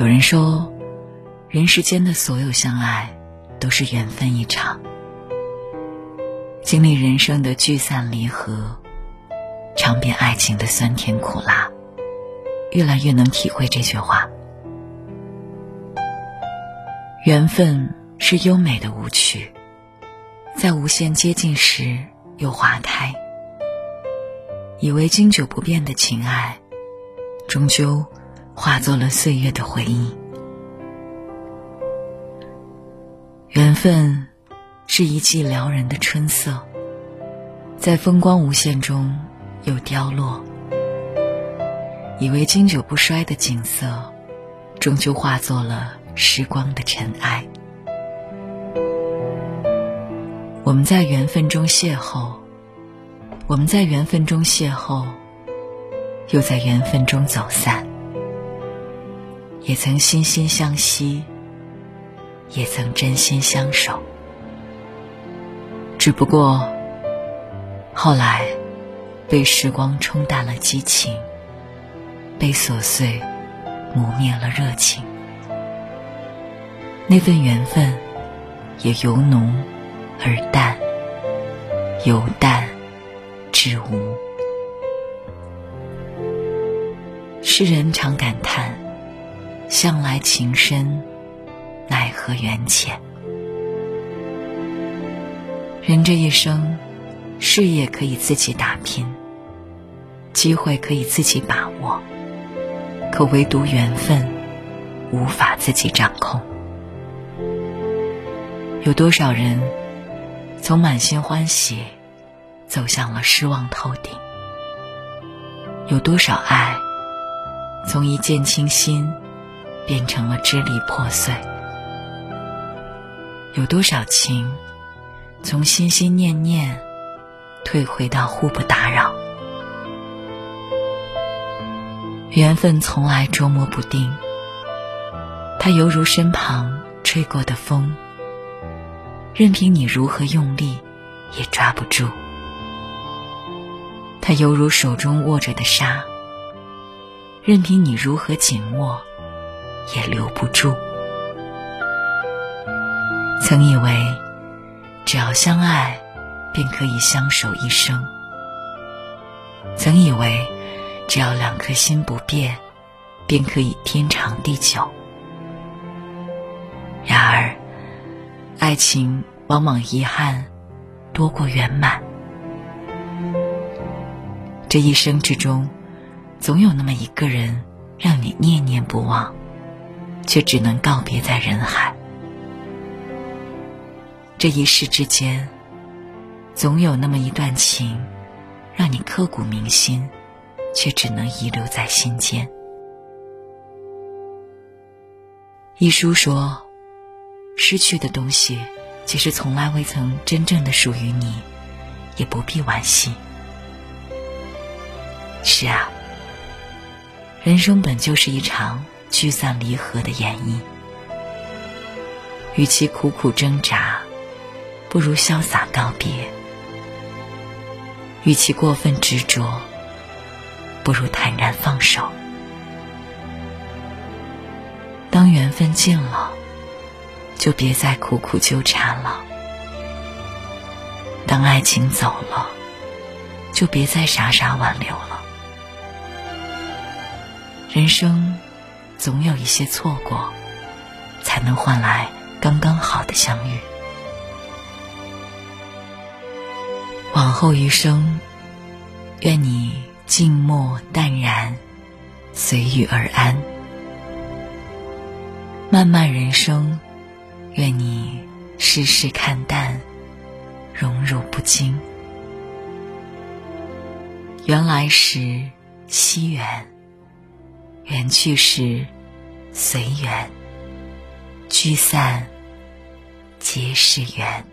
有人说，人世间的所有相爱都是缘分一场。经历人生的聚散离合，尝遍爱情的酸甜苦辣，越来越能体会这句话：缘分是优美的舞曲，在无限接近时又划开。以为经久不变的情爱，终究化作了岁月的回忆。缘分是一季撩人的春色，在风光无限中又凋落。以为经久不衰的景色，终究化作了时光的尘埃。我们在缘分中邂逅。我们在缘分中邂逅，又在缘分中走散，也曾惺惺相惜，也曾真心相守。只不过，后来被时光冲淡了激情，被琐碎磨灭了热情，那份缘分也由浓而淡，由淡。至无，世人常感叹：向来情深，奈何缘浅。人这一生，事业可以自己打拼，机会可以自己把握，可唯独缘分，无法自己掌控。有多少人，从满心欢喜。走向了失望透顶。有多少爱，从一见倾心，变成了支离破碎？有多少情，从心心念念，退回到互不打扰？缘分从来捉摸不定，它犹如身旁吹过的风，任凭你如何用力，也抓不住。它犹如手中握着的沙，任凭你如何紧握，也留不住。曾以为，只要相爱，便可以相守一生；曾以为，只要两颗心不变，便可以天长地久。然而，爱情往往遗憾多过圆满。这一生之中，总有那么一个人让你念念不忘，却只能告别在人海。这一世之间，总有那么一段情，让你刻骨铭心，却只能遗留在心间。一书说，失去的东西，即使从来未曾真正的属于你，也不必惋惜。是啊，人生本就是一场聚散离合的演绎。与其苦苦挣扎，不如潇洒告别；与其过分执着，不如坦然放手。当缘分尽了，就别再苦苦纠缠了；当爱情走了，就别再傻傻挽留了。人生总有一些错过，才能换来刚刚好的相遇。往后余生，愿你静默淡然，随遇而安。漫漫人生，愿你世事看淡，荣辱不惊。缘来时，惜缘。缘去时，随缘；聚散，皆是缘。